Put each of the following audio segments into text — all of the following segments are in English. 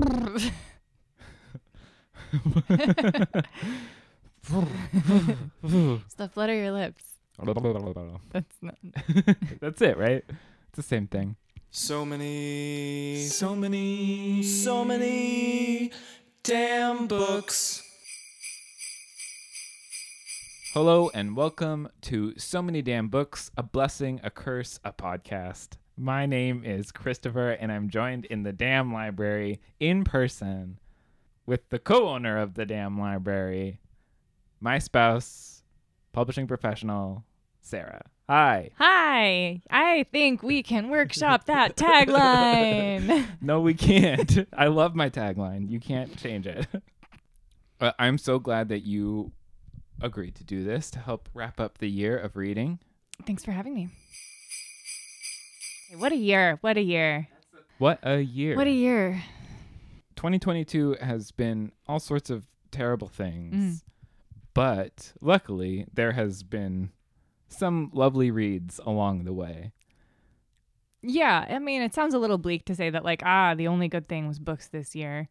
Stuff flutter your lips. That's not. That's it, right? It's the same thing. So many, so many, so many damn books. Hello and welcome to So Many Damn Books, a blessing, a curse, a podcast. My name is Christopher and I'm joined in the damn library in person with the co-owner of the damn library, my spouse, publishing professional, Sarah. Hi. Hi. I think we can workshop that tagline. No, we can't. I love my tagline. You can't change it. But I'm so glad that you agreed to do this to help wrap up the year of reading. Thanks for having me. What a year. What a year. What a year. What a year. 2022 has been all sorts of terrible things. But luckily, there has been some lovely reads along the way. Yeah, I mean, it sounds a little bleak to say that, like, ah, the only good thing was books this year.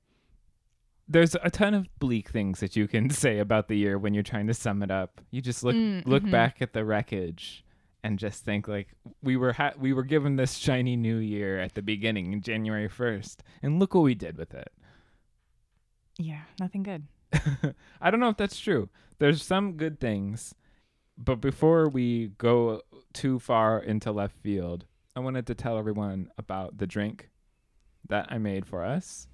There's a ton of bleak things that you can say about the year when you're trying to sum it up. You just look Mm, look mhm. back at the wreckage and just think like we were ha- we were given this shiny new year at the beginning, January 1st, and look what we did with it. Yeah, nothing good. I don't know if that's true. There's some good things, but before we go too far into left field, I wanted to tell everyone about the drink that I made for us.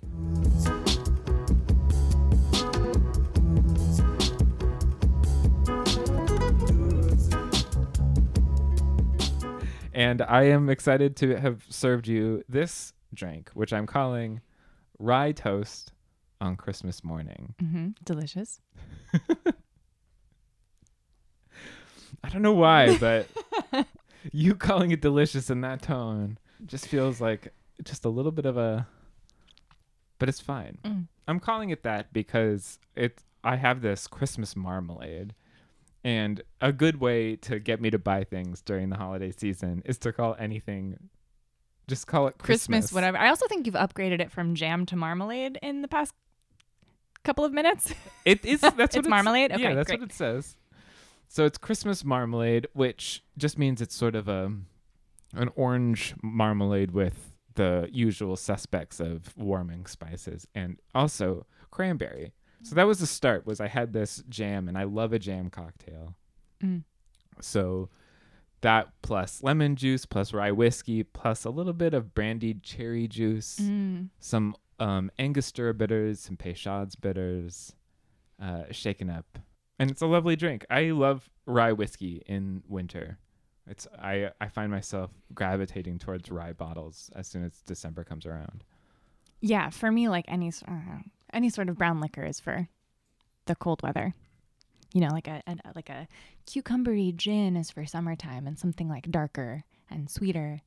And I am excited to have served you this drink, which I'm calling Rye Toast on Christmas morning. hmm Delicious. I don't know why, but you calling it delicious in that tone just feels like just a little bit of a but it's fine. Mm. I'm calling it that because it I have this Christmas marmalade and a good way to get me to buy things during the holiday season is to call anything just call it Christmas. Christmas, whatever. I also think you've upgraded it from jam to marmalade in the past couple of minutes. It is that's what It's marmalade? yeah, that's great. what it says. So it's Christmas marmalade, which just means it's sort of a an orange marmalade with the usual suspects of warming spices and also cranberry. So that was the start. Was I had this jam and I love a jam cocktail. Mm. So that plus lemon juice plus rye whiskey plus a little bit of brandied cherry juice Mm. some um, Angostura bitters, some Peychaud's bitters, uh, shaken up, and it's a lovely drink. I love rye whiskey in winter. It's I I find myself gravitating towards rye bottles as soon as December comes around. Yeah, for me, like any s- I don't know, any sort of brown liquor is for the cold weather. You know, like a, a like a cucumbery gin is for summertime, and something like darker and sweeter.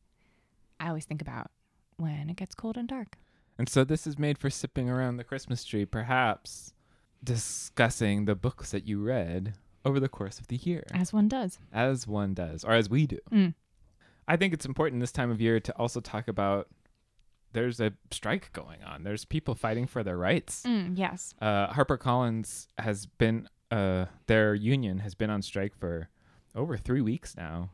I always think about when it gets cold and dark. And so this is made for sipping around the Christmas tree, perhaps discussing the books that you read over the course of the year, As one does. as one does, or as we do. Mm. I think it's important this time of year to also talk about there's a strike going on. There's people fighting for their rights. Mm, yes. Uh, HarperCollins has been, uh, their union has been on strike for over three weeks now.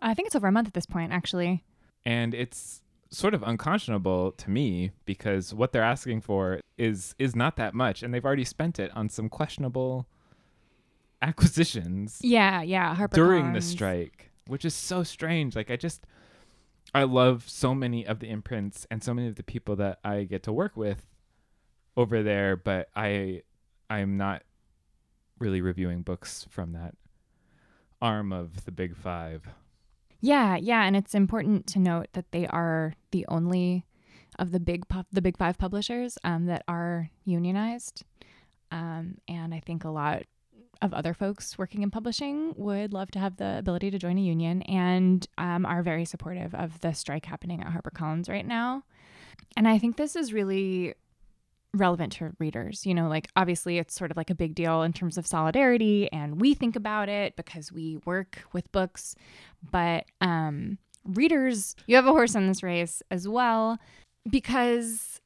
I think it's over a month at this point, actually. And it's sort of unconscionable to me because what they're asking for is is not that much and they've already spent it on some questionable acquisitions Yeah, yeah. Harper during the strike, which is so strange. Like I just I love so many of the imprints and so many of the people that I get to work with over there, but I I'm not really reviewing books from that arm of the big 5. Yeah, yeah, and it's important to note that they are the only of the big pub, the big five publishers um, that are unionized, um, and I think a lot of other folks working in publishing would love to have the ability to join a union and um, are very supportive of the strike happening at HarperCollins right now. And I think this is really relevant to readers. You know, like obviously it's sort of like a big deal in terms of solidarity and we think about it because we work with books, but um readers, you have a horse in this race as well because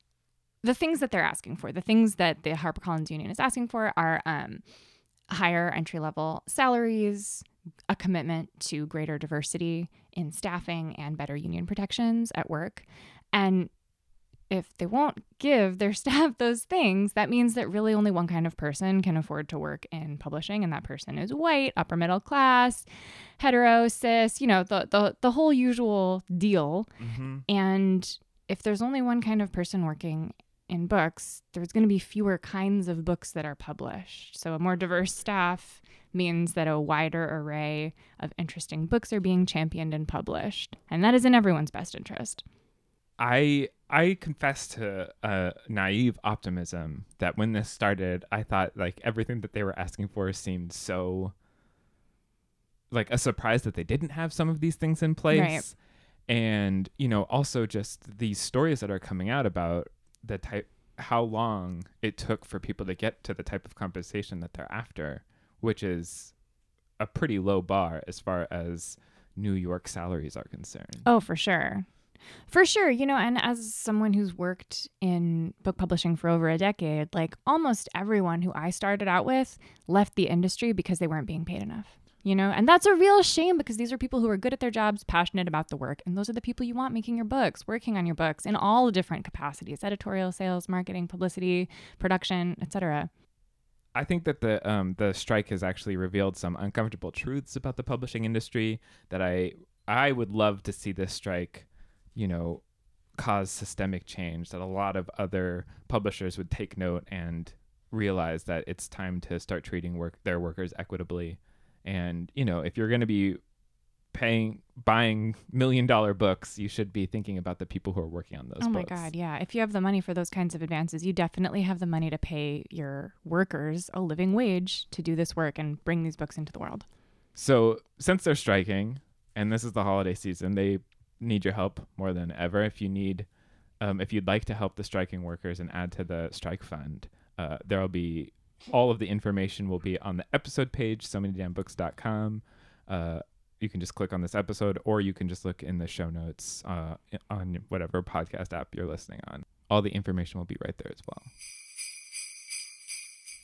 the things that they're asking for, the things that the HarperCollins Union is asking for are um, higher entry level salaries, a commitment to greater diversity in staffing, and better union protections at work. And if they won't give their staff those things, that means that really only one kind of person can afford to work in publishing, and that person is white, upper middle class, hetero, cis, you know, the the, the whole usual deal. Mm-hmm. And if there's only one kind of person working in books, there's going to be fewer kinds of books that are published. So a more diverse staff means that a wider array of interesting books are being championed and published, and that is in everyone's best interest. I I confess to a naive optimism that when this started, I thought like everything that they were asking for seemed so like a surprise that they didn't have some of these things in place. Right. And, you know, also just these stories that are coming out about the type how long it took for people to get to the type of compensation that they're after, which is a pretty low bar as far as New York salaries are concerned. Oh, for sure. For sure, you know, and as someone who's worked in book publishing for over a decade, like almost everyone who I started out with left the industry because they weren't being paid enough. You know, and that's a real shame because these are people who are good at their jobs, passionate about the work, and those are the people you want making your books, working on your books in all different capacities, editorial, sales, marketing, publicity, production, etc. I think that the um, the strike has actually revealed some uncomfortable truths about the publishing industry that I I would love to see this strike, you know, cause systemic change that a lot of other publishers would take note and realize that it's time to start treating work their workers equitably. And you know, if you're going to be paying buying million dollar books, you should be thinking about the people who are working on those books. Oh my books. God, yeah. If you have the money for those kinds of advances, you definitely have the money to pay your workers a living wage to do this work and bring these books into the world. So, since they're striking, and this is the holiday season, they need your help more than ever. If you need, um, if you'd like to help the striking workers and add to the strike fund, uh, there'll be all of the information will be on the episode page, so manydamnbooks.com. Uh, you can just click on this episode, or you can just look in the show notes uh, on whatever podcast app you're listening on. All the information will be right there as well.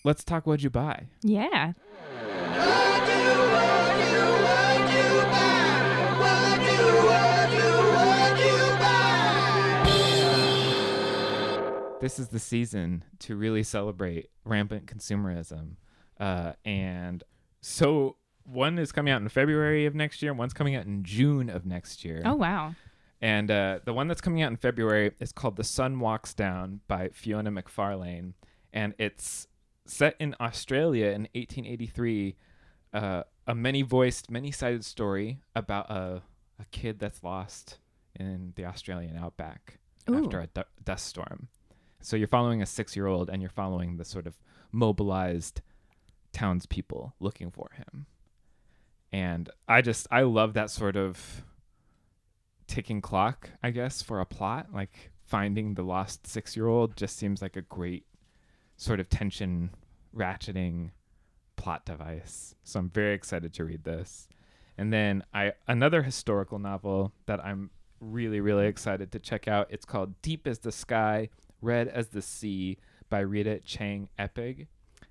Let's talk what you buy. Yeah. This is the season to really celebrate rampant consumerism. Uh, and so one is coming out in February of next year, one's coming out in June of next year. Oh, wow. And uh, the one that's coming out in February is called The Sun Walks Down by Fiona McFarlane. And it's set in Australia in 1883, uh, a many voiced, many sided story about a, a kid that's lost in the Australian outback Ooh. after a du- dust storm. So you're following a six year old and you're following the sort of mobilized townspeople looking for him. And I just, I love that sort of ticking clock, I guess, for a plot. Like finding the lost six year old just seems like a great sort of tension ratcheting plot device. So I'm very excited to read this. And then I another historical novel that I'm really really excited to check out. It's called Deep as the Sky, Red as the Sea by Rita Chang Eppig.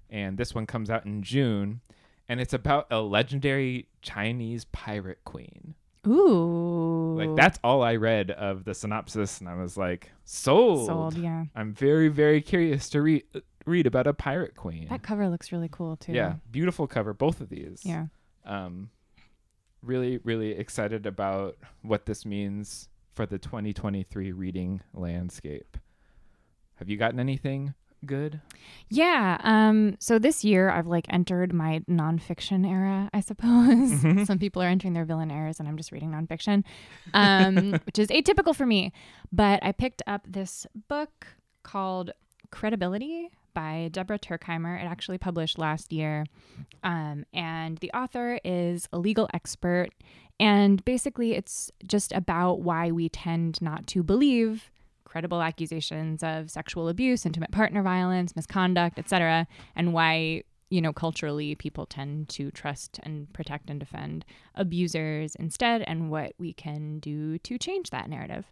And this one comes out in June and it's about a legendary Chinese pirate queen. Ooh. Like that's all I read of the synopsis and I was like, sold. Sold, yeah. I'm very very curious to read read about a pirate queen. That cover looks really cool, too. Yeah, beautiful cover both of these. Yeah. Um really really excited about what this means for the 2023 reading landscape. Have you gotten anything good? Yeah. Um, so this year I've like entered my nonfiction era, I suppose. Mhm. Some people are entering their villain eras and I'm just reading nonfiction. Um, which is atypical for me. But I picked up this book called Credibility by Deborah Tuerkheimer. It actually published last year. Um, and the author is a legal expert. And basically it's just about why we tend not to believe credible accusations of sexual abuse, intimate partner violence, misconduct, etc., and why you know culturally people tend to trust and protect and defend abusers instead, and what we can do to change that narrative.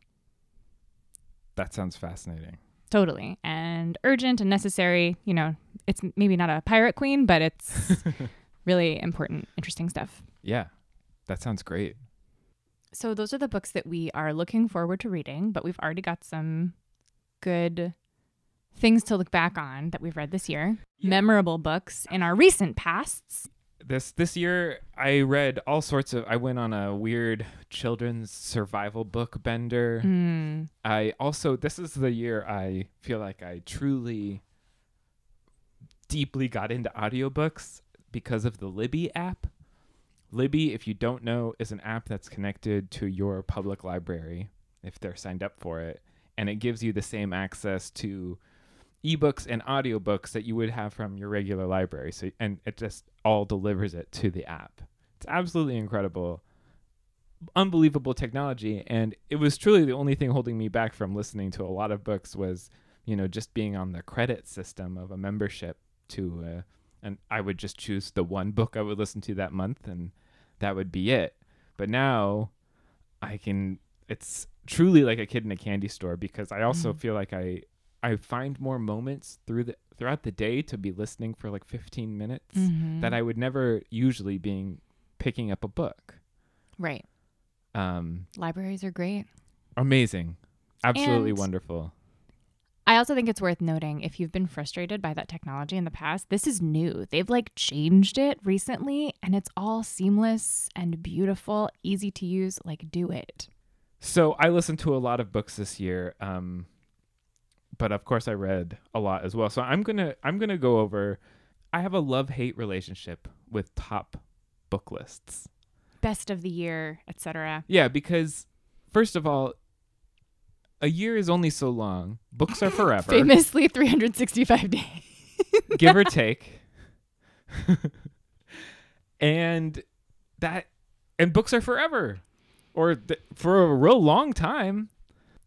That sounds fascinating. totally. And urgent and necessary. You know, it's maybe not a pirate queen, but it's really important, interesting stuff. Yeah, that sounds great. So those are the books that we are looking forward to reading, but we've already got some good things to look back on that we've read this year. Memorable books in our recent pasts. This this year I read all sorts of I went on a weird children's survival book bender. Mm. I also this is the year I feel like I truly deeply got into audiobooks because of the Libby app. Libby, if you don't know, is an app that's connected to your public library if they're signed up for it, and it gives you the same access to ebooks and audiobooks that you would have from your regular library. So and it just all delivers it to the app. It's absolutely incredible. Unbelievable technology and it was truly the only thing holding me back from listening to a lot of books was, you know, just being on the credit system of a membership to uh, and I would just choose the one book I would listen to that month and that would be it. But now I can it's truly like a kid in a candy store because I also Mhm. feel like I I find more moments through the throughout the day to be listening for like 15 minutes Mhm. that I would never usually being picking up a book. right. Um Libraries are great. amazing. Absolutely And- wonderful. I also think it's worth noting if you've been frustrated by that technology in the past, this is new. They've like changed it recently and it's all seamless and beautiful, easy to use. Like, do it. So I listened to a lot of books this year. Um but of course I read a lot as well. So I'm going to I'm going to go over I have a love-hate relationship with top book lists. Best of the year, etc. Yeah, because first of all, a year is only so long. Books are forever, Famously 365 days. give or take. and that and books are forever or th- for a real long time.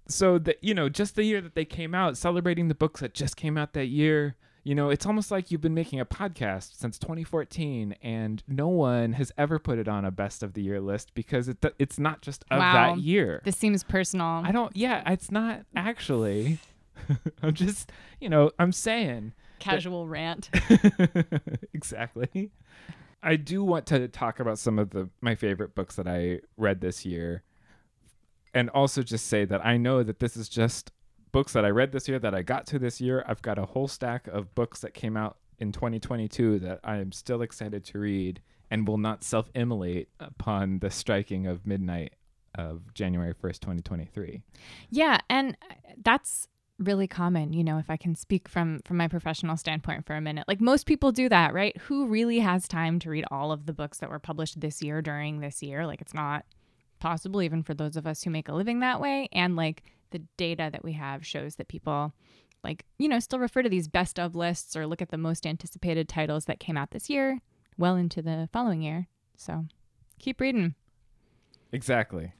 So that you know, just the year that they came out, celebrating the books that just came out that year, you know, it's almost like you've been making a podcast since 2014 and no one has ever put it on a best of the year list because it it's not just of Wow. that year. This seems personal. I don't yeah, it's not actually. I'm just, you know, I'm saying Casual rant. exactly. I do want to talk about some of the my favorite books that I read this year. And also just say that I know that this is just books that I read this year that I got to this year. I've got a whole stack of books that came out in 2022 that I am still excited to read and will not self-immolate upon the striking of midnight of January 1st, 2023. Yeah, and uh, that's really common, you know, if I can speak from from my professional standpoint for a minute. Like most people do that, right? Who really has time to read all of the books that were published this year during this year? Like it's not possible even for those of us who make a living that way and like the data that we have shows that people like, you know, still refer to these best of lists or look at the most anticipated titles that came out this year well into the following year. So, keep reading. Exactly.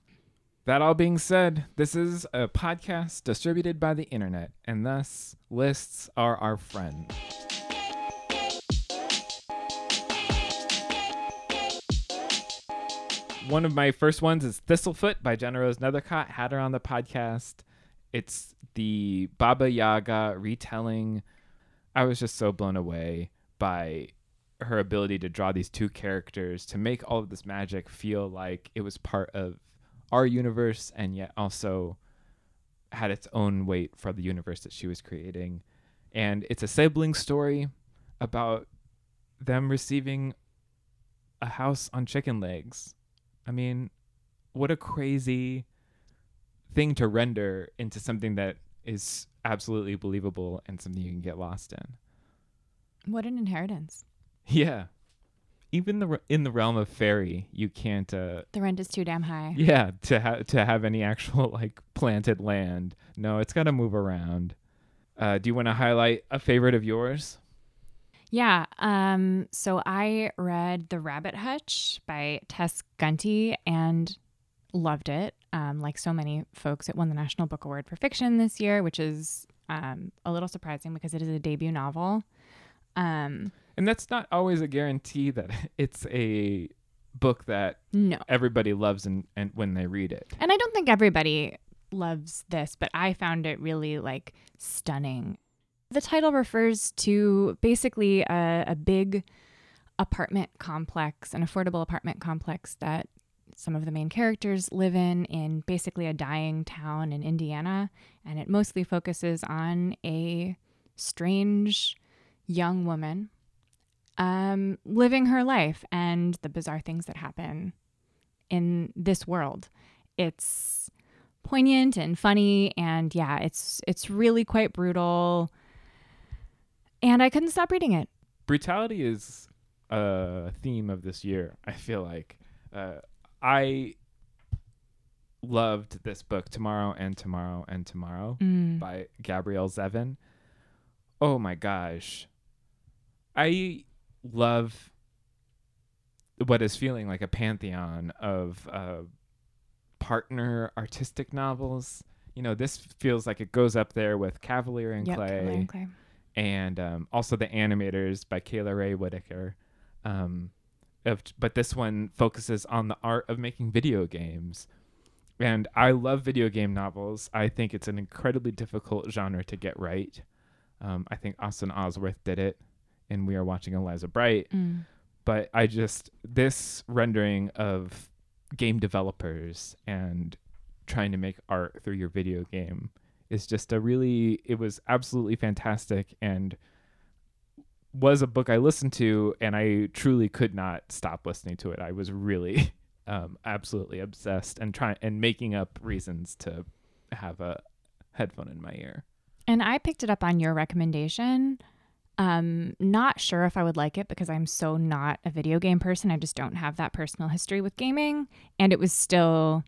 That all being said, this is a podcast distributed by the internet, and thus lists are our friend. One of my first ones is Thistlefoot by GennaRose Nethercott. Had her on the podcast. It's the Baba Yaga retelling. I was just so blown away by her ability to draw these two characters to make all of this magic feel like it was part of our universe and yet also had its own weight for the universe that she was creating. And it's a sibling story about them receiving a house on chicken legs. I mean, what a crazy thing to render into something that is absolutely believable and something you can get lost in. What an inheritance. Yeah. Even the in the realm of fairy, you can't uh The rent is too damn high. yeah, to have to have any actual like planted land. No, it's got to move around. Uh do you want to highlight a favorite of yours? Yeah. Um, so I read The Rabbit Hutch by Tess Gunty and loved it. Um, like so many folks, it won the National Book Award for Fiction this year, which is um, a little surprising because it is a debut novel. Um, And that's not always a guarantee that it's a book that no. everybody loves and, and when they read it. And I don't think everybody loves this, but I found it really like stunning. The title refers to basically a, a big apartment complex, an affordable apartment complex that some of the main characters live in in basically a dying town in Indiana, and it mostly focuses on a strange young woman um, living her life and the bizarre things that happen in this world. It's poignant and funny, and yeah, it's it's really quite brutal. And I couldn't stop reading it. Brutality is a theme of this year. I feel like uh, I loved this book, Tomorrow and Tomorrow and Tomorrow Mm. by Gabrielle Zevin. Oh my gosh. I love what is feeling like a pantheon of uh, partner artistic novels. You know, this feels like it goes up there with Kavalier and Yep, Clay Kavalier and Clay. And um, also the animators by Kayla Rae Whitaker. Um, of, but this one focuses on the art of making video games. And I love video game novels. I think it's an incredibly difficult genre to get right. Um, I think Austin Osworth did it, and we are watching Eliza Bright. Mm. But I just, this rendering of game developers and trying to make art through your video game is just a really it was absolutely fantastic and was a book I listened to and I truly could not stop listening to it. I was really um, absolutely obsessed and trying and making up reasons to have a headphone in my ear. And I picked it up on your recommendation. Um, not sure if I would like it because I'm so not a video game person. I just don't have that personal history with gaming. And it was still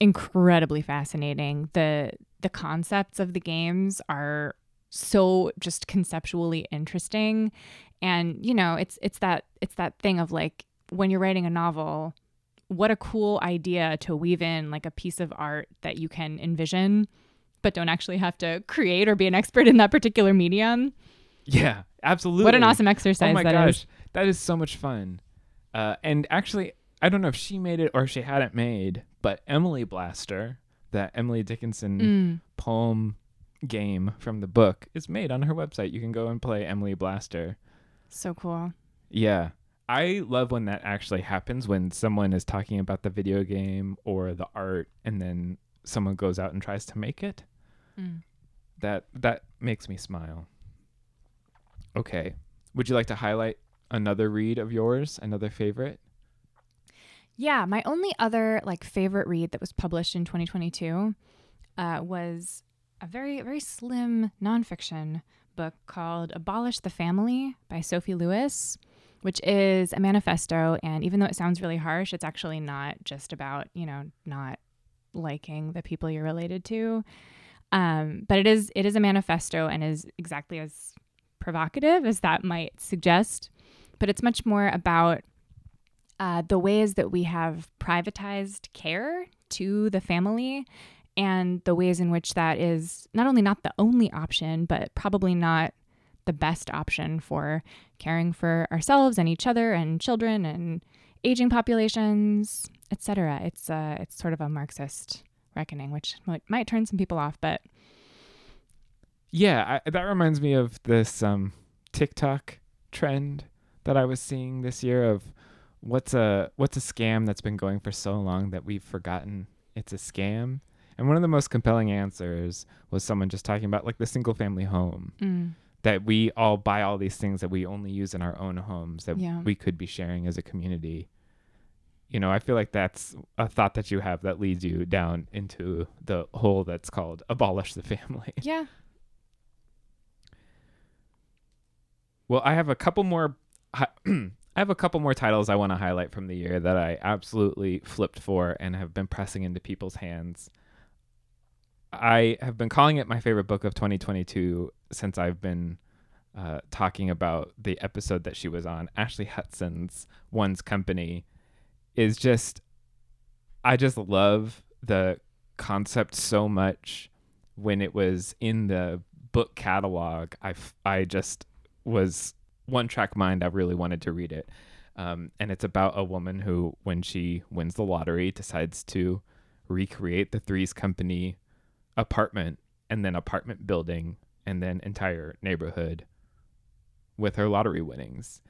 incredibly fascinating. The the concepts of the games are so just conceptually interesting. And, you know, it's it's that it's that thing of like when you're writing a novel, what a cool idea to weave in like a piece of art that you can envision but don't actually have to create or be an expert in that particular medium. Yeah, absolutely. What an awesome exercise Oh my that gosh, is. that is so much fun. Uh, and actually, I don't know if she made it or she hadn't made, but Emily Blaster, that Emily Dickinson Mm. poem game from the book, is made on her website. You can go and play Emily Blaster. So cool. Yeah. I love when that actually happens when someone is talking about the video game or the art and then someone goes out and tries to make it. Mm. That that makes me smile. Okay. Would you like to highlight another read of yours, another favorite? Yeah, my only other like favorite read that was published in 2022 uh, was a very very slim nonfiction book called "Abolish the Family" by Sophie Lewis, which is a manifesto. And even though it sounds really harsh, it's actually not just about you know not liking the people you're related to. Um, but it is it is a manifesto and is exactly as provocative as that might suggest. But it's much more about uh, the ways that we have privatized care to the family and the ways in which that is not only not the only option, but probably not the best option for caring for ourselves and each other and children and aging populations, etc. It's uh, it's sort of a Marxist reckoning, which might, might turn some people off, but Yeah, I, that reminds me of this um, TikTok trend that I was seeing this year of what's a what's a scam that's been going for so long that we've forgotten it's a scam. And one of the most compelling answers was someone just talking about like the single family home mm, that we all buy all these things that we only use in our own homes that Yeah. we could be sharing as a community. You know, I feel like that's a thought that you have that leads you down into the hole that's called abolish the family. yeah, Well, I have a couple more. hi- I have a couple more titles I want to highlight from the year that I absolutely flipped for and have been pressing into people's hands. I have been calling it my favorite book of 2022 since I've been uh, talking about the episode that she was on. Ashley Hutson's One's Company is just, I just love the concept so much. When it was in the book catalog, I, I just was one track mind. I really wanted to read it. Um, and it's about a woman who, when she wins the lottery, decides to recreate the Threes Company apartment and then apartment building and then entire neighborhood with her lottery winnings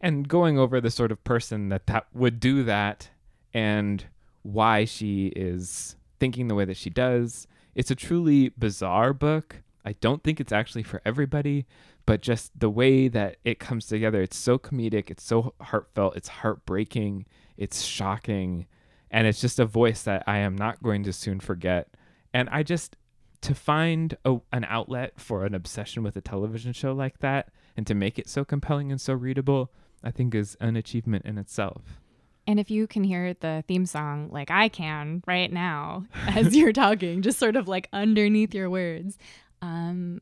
and going over the sort of person that that would do that and why she is thinking the way that she does. It's a truly bizarre book. I don't think it's actually for everybody, but just the way that it comes together, it's so comedic, it's so heartfelt, it's heartbreaking, it's shocking, and it's just a voice that I am not going to soon forget. And I just to find a, an outlet for an obsession with a television show like that and to make it so compelling and so readable, I think is an achievement in itself. And if you can hear the theme song like I can right now as you're talking, just sort of like underneath your words, um,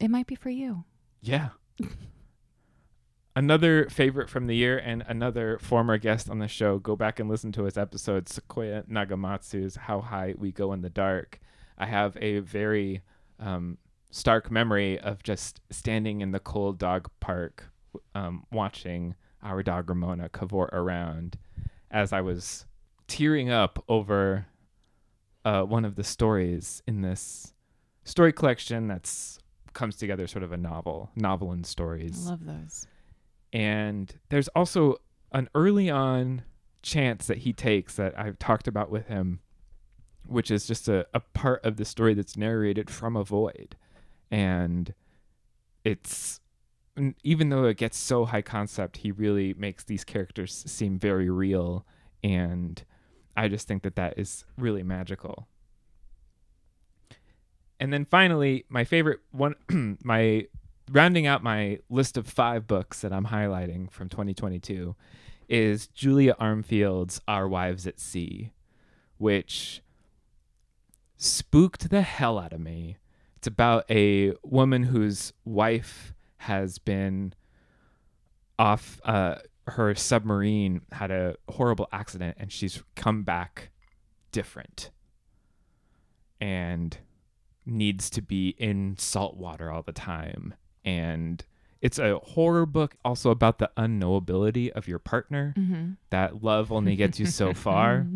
it might be for you. Yeah. another favorite from the year and another former guest on the show. Go back and listen to his episode, Sequoia Nagamatsu's How High We Go in the Dark. I have a very um, stark memory of just standing in the cold dog park um, watching our dog Ramona cavort around as I was tearing up over uh, one of the stories in this story collection that's comes together sort of a novel, novel and stories. I love those. And there's also an early on chance that he takes that I've talked about with him, which is just a, a part of the story that's narrated from a void. And it's even though it gets so high concept, he really makes these characters seem very real. And I just think that that is really magical. And then finally, my favorite one, my rounding out my list of five books that I'm highlighting from 2022 is Julia Armfield's Our Wives at Sea, which spooked the hell out of me. It's about a woman whose wife has been off uh, her submarine had a horrible accident and she's come back different and needs to be in salt water all the time and it's a horror book also about the unknowability of your partner Mm-hmm. that love only gets you so far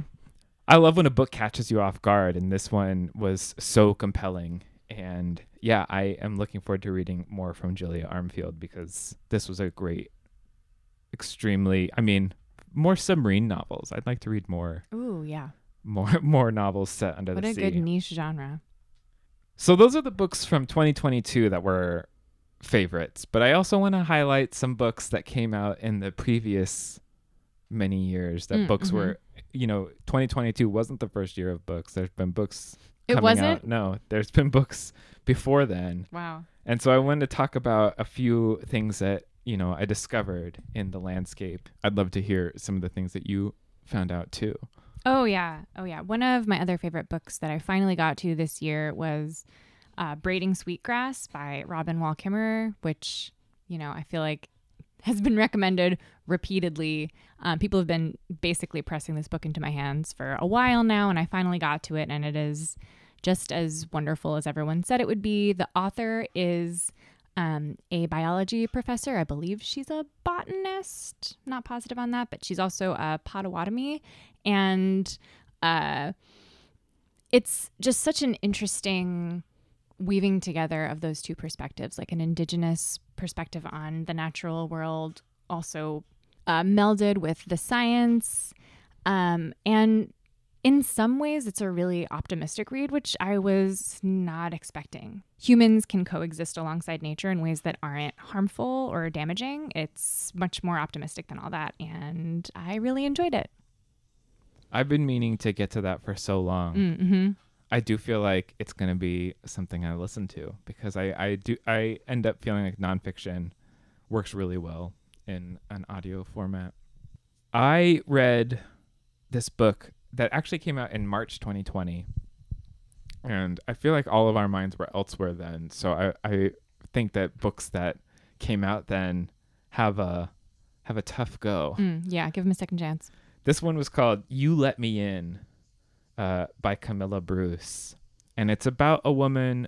i love when a book catches you off guard and this one was so compelling and yeah i am looking forward to reading more from julia armfield because this was a great extremely i mean more submarine novels i'd like to read more Ooh, yeah. more more novels set under What the a sea good niche genre. So those are the books from 2022 that were favorites, but I also want to highlight some books that came out in the previous many years that Mm, books mhm. were you know 2022 wasn't the first year of books there's been books It wasn't? out no there's been books before then Wow. and so I wanted to talk about a few things that you know I discovered in the landscape I'd love to hear some of the things that you found out too Oh yeah, oh yeah. One of my other favorite books that I finally got to this year was uh, "Braiding Sweetgrass" by Robin Wall Kimmerer, which you know I feel like has been recommended repeatedly. Um, people have been basically pressing this book into my hands for a while now, and I finally got to it, and it is just as wonderful as everyone said it would be. The author is um, a biology professor. I believe she's a botanist. Not positive on that, but she's also a Potawatomi. And uh, it's just such an interesting weaving together of those two perspectives, like an indigenous perspective on the natural world, also uh, melded with the science. Um, and in some ways, it's a really optimistic read, which I was not expecting. Humans can coexist alongside nature in ways that aren't harmful or damaging. It's much more optimistic than all that. And I really enjoyed it. I've been meaning to get to that for so long Mm-hmm. I do feel like it's gonna be something I listen to because I, I do I end up feeling like nonfiction works really well in an audio format. I read this book that actually came out in March 2020, and I feel like all of our minds were elsewhere then. So I, I think that books that came out then have a have a tough go. Mm, yeah, give them a second chance. This one was called You Let Me In uh, by Camilla Bruce. And it's about a woman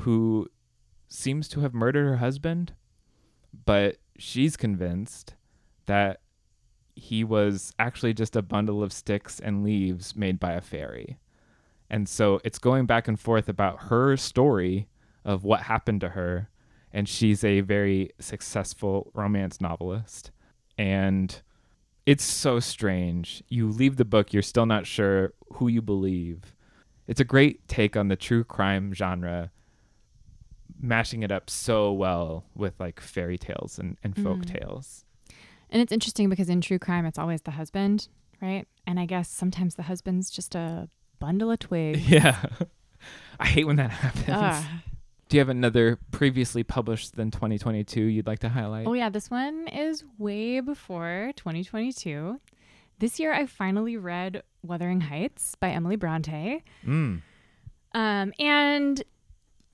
who seems to have murdered her husband, but she's convinced that he was actually just a bundle of sticks and leaves made by a fairy. And so it's going back and forth about her story of what happened to her. And she's a very successful romance novelist. And it's so strange. You leave the book, you're still not sure who you believe. It's a great take on the true crime genre, mashing it up so well with like fairy tales and, and folk Mm. tales. And it's interesting because in true crime, it's always the husband, right? And I guess sometimes the husband's just a bundle of twigs. Yeah. I hate when that happens. Ugh. Do you have another previously published than 2022 you'd like to highlight? Oh, yeah. This one is way before 2022. This year, I finally read Wuthering Heights by Emily Bronte. Mm. Um, and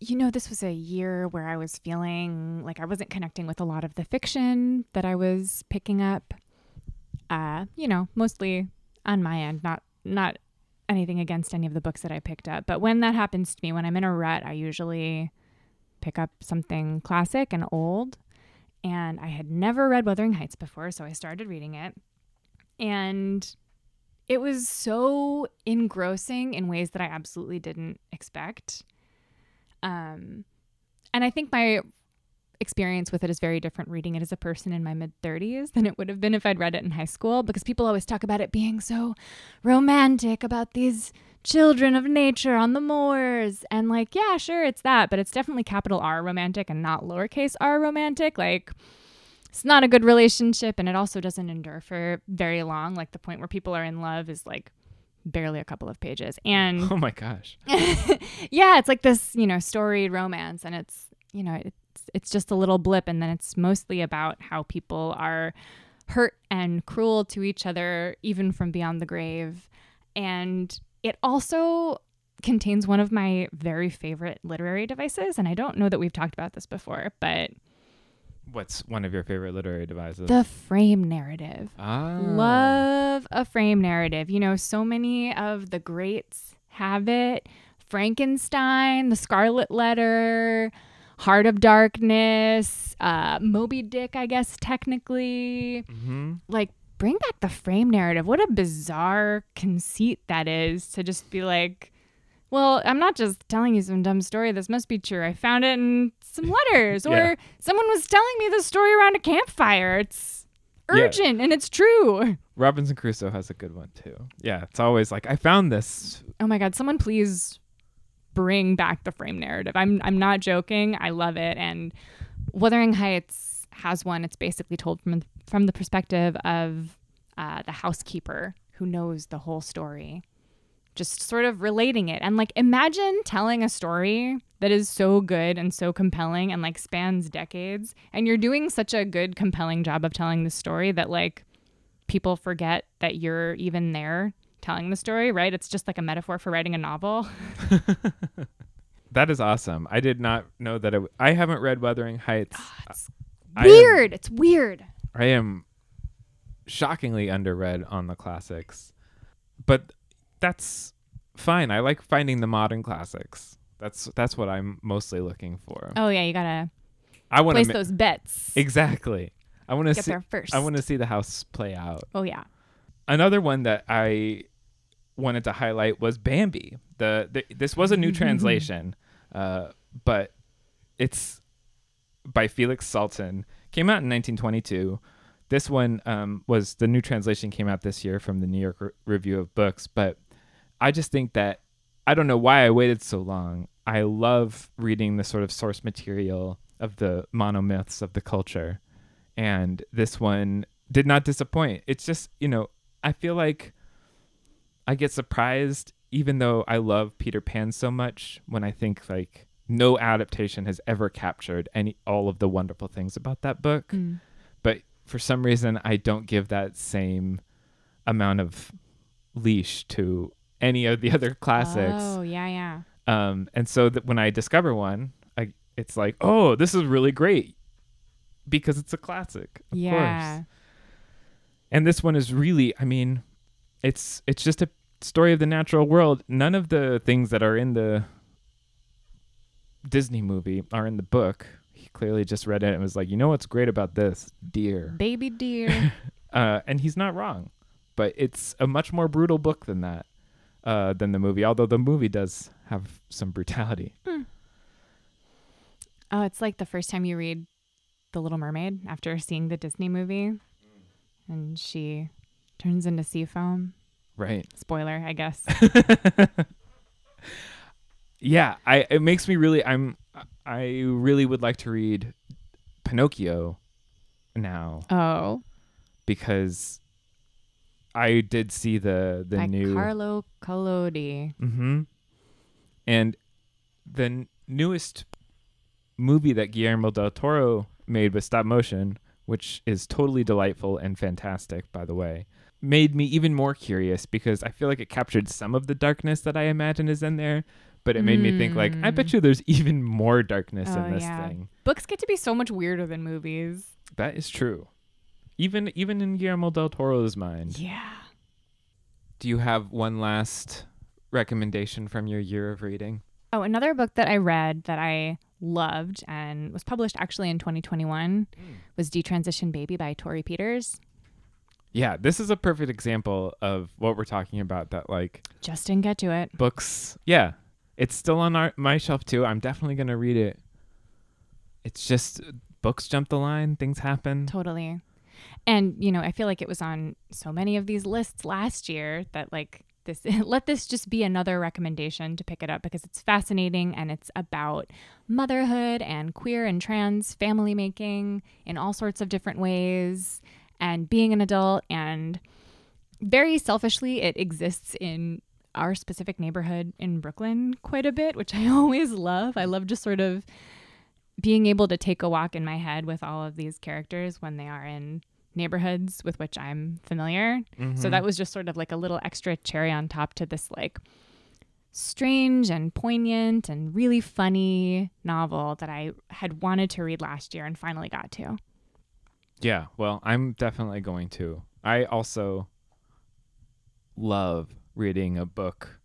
you know, this was a year where I was feeling like I wasn't connecting with a lot of the fiction that I was picking up. Uh, you know, mostly on my end, not not anything against any of the books that I picked up. But when that happens to me, when I'm in a rut, I usually pick up something classic and old. And I had never read Wuthering Heights before, so I started reading it. And it was so engrossing in ways that I absolutely didn't expect. Um, and I think my experience with it is very different reading it as a person in my mid 30s than it would have been if I'd read it in high school because people always talk about it being so romantic about these children of nature on the moors. And like, yeah, sure, it's that, but it's definitely capital R romantic and not lowercase r romantic. Like, it's not a good relationship and it also doesn't endure for very long. Like, the point where people are in love is like barely a couple of pages. And Oh my gosh. yeah, it's like this, you know, storied romance, and it's, you know, it's it's just a little blip, and then it's mostly about how people are hurt and cruel to each other, even from beyond the grave, and it also contains one of my very favorite literary devices, and I don't know that we've talked about this before, but What's one of your favorite literary devices? the frame narrative. ah. Love a frame narrative. You know, so many of the greats have it. Frankenstein, The Scarlet Letter, Heart of Darkness, uh, Moby Dick, I guess, technically. hmm Like, bring back the frame narrative. What a bizarre conceit that is to just be like, well, I'm not just telling you some dumb story. This must be true. I found it in some letters, or someone was telling me the story around a campfire. It's Yeah. urgent and it's true. Robinson Crusoe has a good one too. Yeah, it's always like I found this. Oh my god, someone please bring back the frame narrative. I'm I'm not joking. I love it and Wuthering Heights has one. It's basically told from from the perspective of uh, the housekeeper who knows the whole story. Just sort of relating it. And like imagine telling a story that is so good and so compelling and like spans decades and you're doing such a good compelling job of telling the story that like people forget that you're even there telling the story, right? It's just like a metaphor for writing a novel. That is awesome. I did not know that. It w- I haven't read Wuthering Heights. Ah, it's I am- weird. It's weird. I am shockingly underread on the classics, but that's fine. I like finding the modern classics. That's that's what I'm mostly looking for. Oh yeah, you gotta I want to place those bets. exactly. I want to see. there first. I want to see the house play out. Oh yeah. Another one that I wanted to highlight was Bambi. The, the this was a new translation, uh, but it's by Felix Salten. Came out in 1922. This one um, was the new translation came out this year from the New York Re- Review of Books. But I just think that I don't know why I waited so long. I love reading the sort of source material of the monomyths of the culture, and this one did not disappoint. It's just you know I feel like I get surprised even though I love Peter Pan so much when I think like no adaptation has ever captured any all of the wonderful things about that book. Mm. But for some reason I don't give that same amount of leash to any of the other classics. Oh yeah, yeah. Um, and so that when I discover one, I it's like, oh, this is really great because it's a classic, of yeah. course. And this one is really, I mean, it's it's just a story of the natural world. None of the things that are in the Disney movie are in the book. He clearly just read it and was like, you know what's great about this? Deer. Baby deer. Uh, and he's not wrong, but it's a much more brutal book than that. uh, than the movie. Although the movie does have some brutality. Oh, it's like the first time you read The Little Mermaid after seeing the Disney movie, and she turns into sea foam. Right. Spoiler, I guess. Yeah, I it makes me really I'm I really would like to read Pinocchio now oh, because I did see the the by new Carlo Collodi. Mm hmm And the n- newest movie that Guillermo del Toro made with stop motion, which is totally delightful and fantastic, by the way, made me even more curious because I feel like it captured some of the darkness that I imagine is in there, but it made me think like, I bet Mm. you there's even more darkness Oh, in this yeah. thing. Books get to be so much weirder than movies. That is true. Even even in Guillermo del Toro's mind. Yeah. Do you have one last recommendation from your year of reading? Oh, another book that I read that I loved and was published actually in 2021 was Detransition Baby by Torrey Peters. Yeah, this is a perfect example of what we're talking about that like Just didn't get to it. books. Yeah. It's still on our my shelf too. I'm definitely going to read it. It's just books jump the line, things happen. Totally. And, you know, I feel like it was on so many of these lists last year that, like, this, let this just be another recommendation to pick it up because it's fascinating and it's about motherhood and queer and trans family making in all sorts of different ways and being an adult. And very selfishly, it exists in our specific neighborhood in Brooklyn quite a bit, which I always love. I love just sort of being able to take a walk in my head with all of these characters when they are in neighborhoods with which I'm familiar. So mm-hmm. that was just sort of like a little extra cherry on top to this like strange and poignant and really funny novel that I had wanted to read last year and finally got to. Yeah, well, I'm definitely going to. I also love reading a book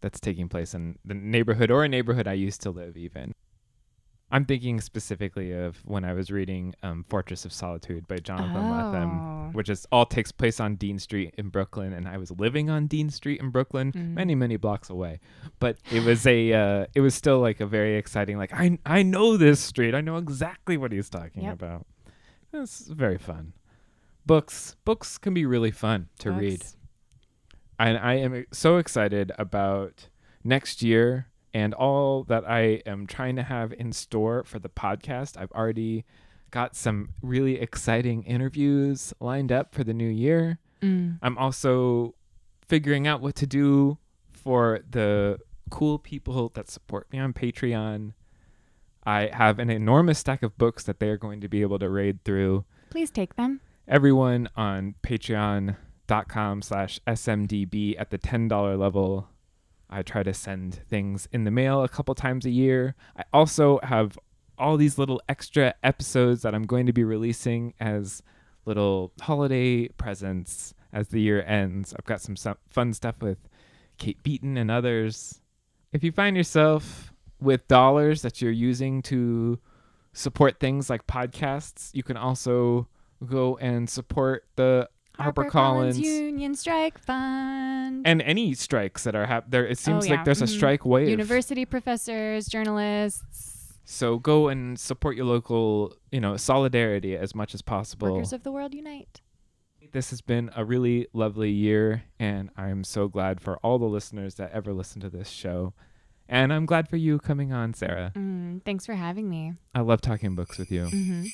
that's taking place in the neighborhood or a neighborhood I used to live even. I'm thinking specifically of when I was reading um, Fortress of Solitude by Jonathan Lethem, Oh. which is all takes place on Dean Street in Brooklyn, and I was living on Dean Street in Brooklyn, Mm. many many blocks away. But it was a, uh, it was still like a very exciting. Like I I know this street, I know exactly what he's talking Yep. about. It's very fun. Books books can be really fun to read and I am so excited about next year and all that I am trying to have in store for the podcast. I've already got some really exciting interviews lined up for the new year. Mm. I'm also figuring out what to do for the cool people that support me on Patreon. I have an enormous stack of books that they are going to be able to raid through. Please take them. everyone on patreon.com slash smdb at the $10 level i try to send things in the mail a couple times a year. I also have all these little extra episodes that i'm going to be releasing as little holiday presents as the year ends. I've got some fun stuff with kate beaton and others. If you find yourself with dollars that you're using to support things like podcasts you can also go and support the HarperCollins Union Strike Fund. and any strikes that are happening. there. It seems Oh, yeah. like there's a Mhm. strike wave. University professors, journalists, so go and support your local, you know, solidarity as much as possible. workers of the world unite. This has been a really lovely year, and I'm so glad for all the listeners that ever listen to this show. And I'm glad for you coming on, Sarah. Mm, thanks for having me. I love talking books with you. hmm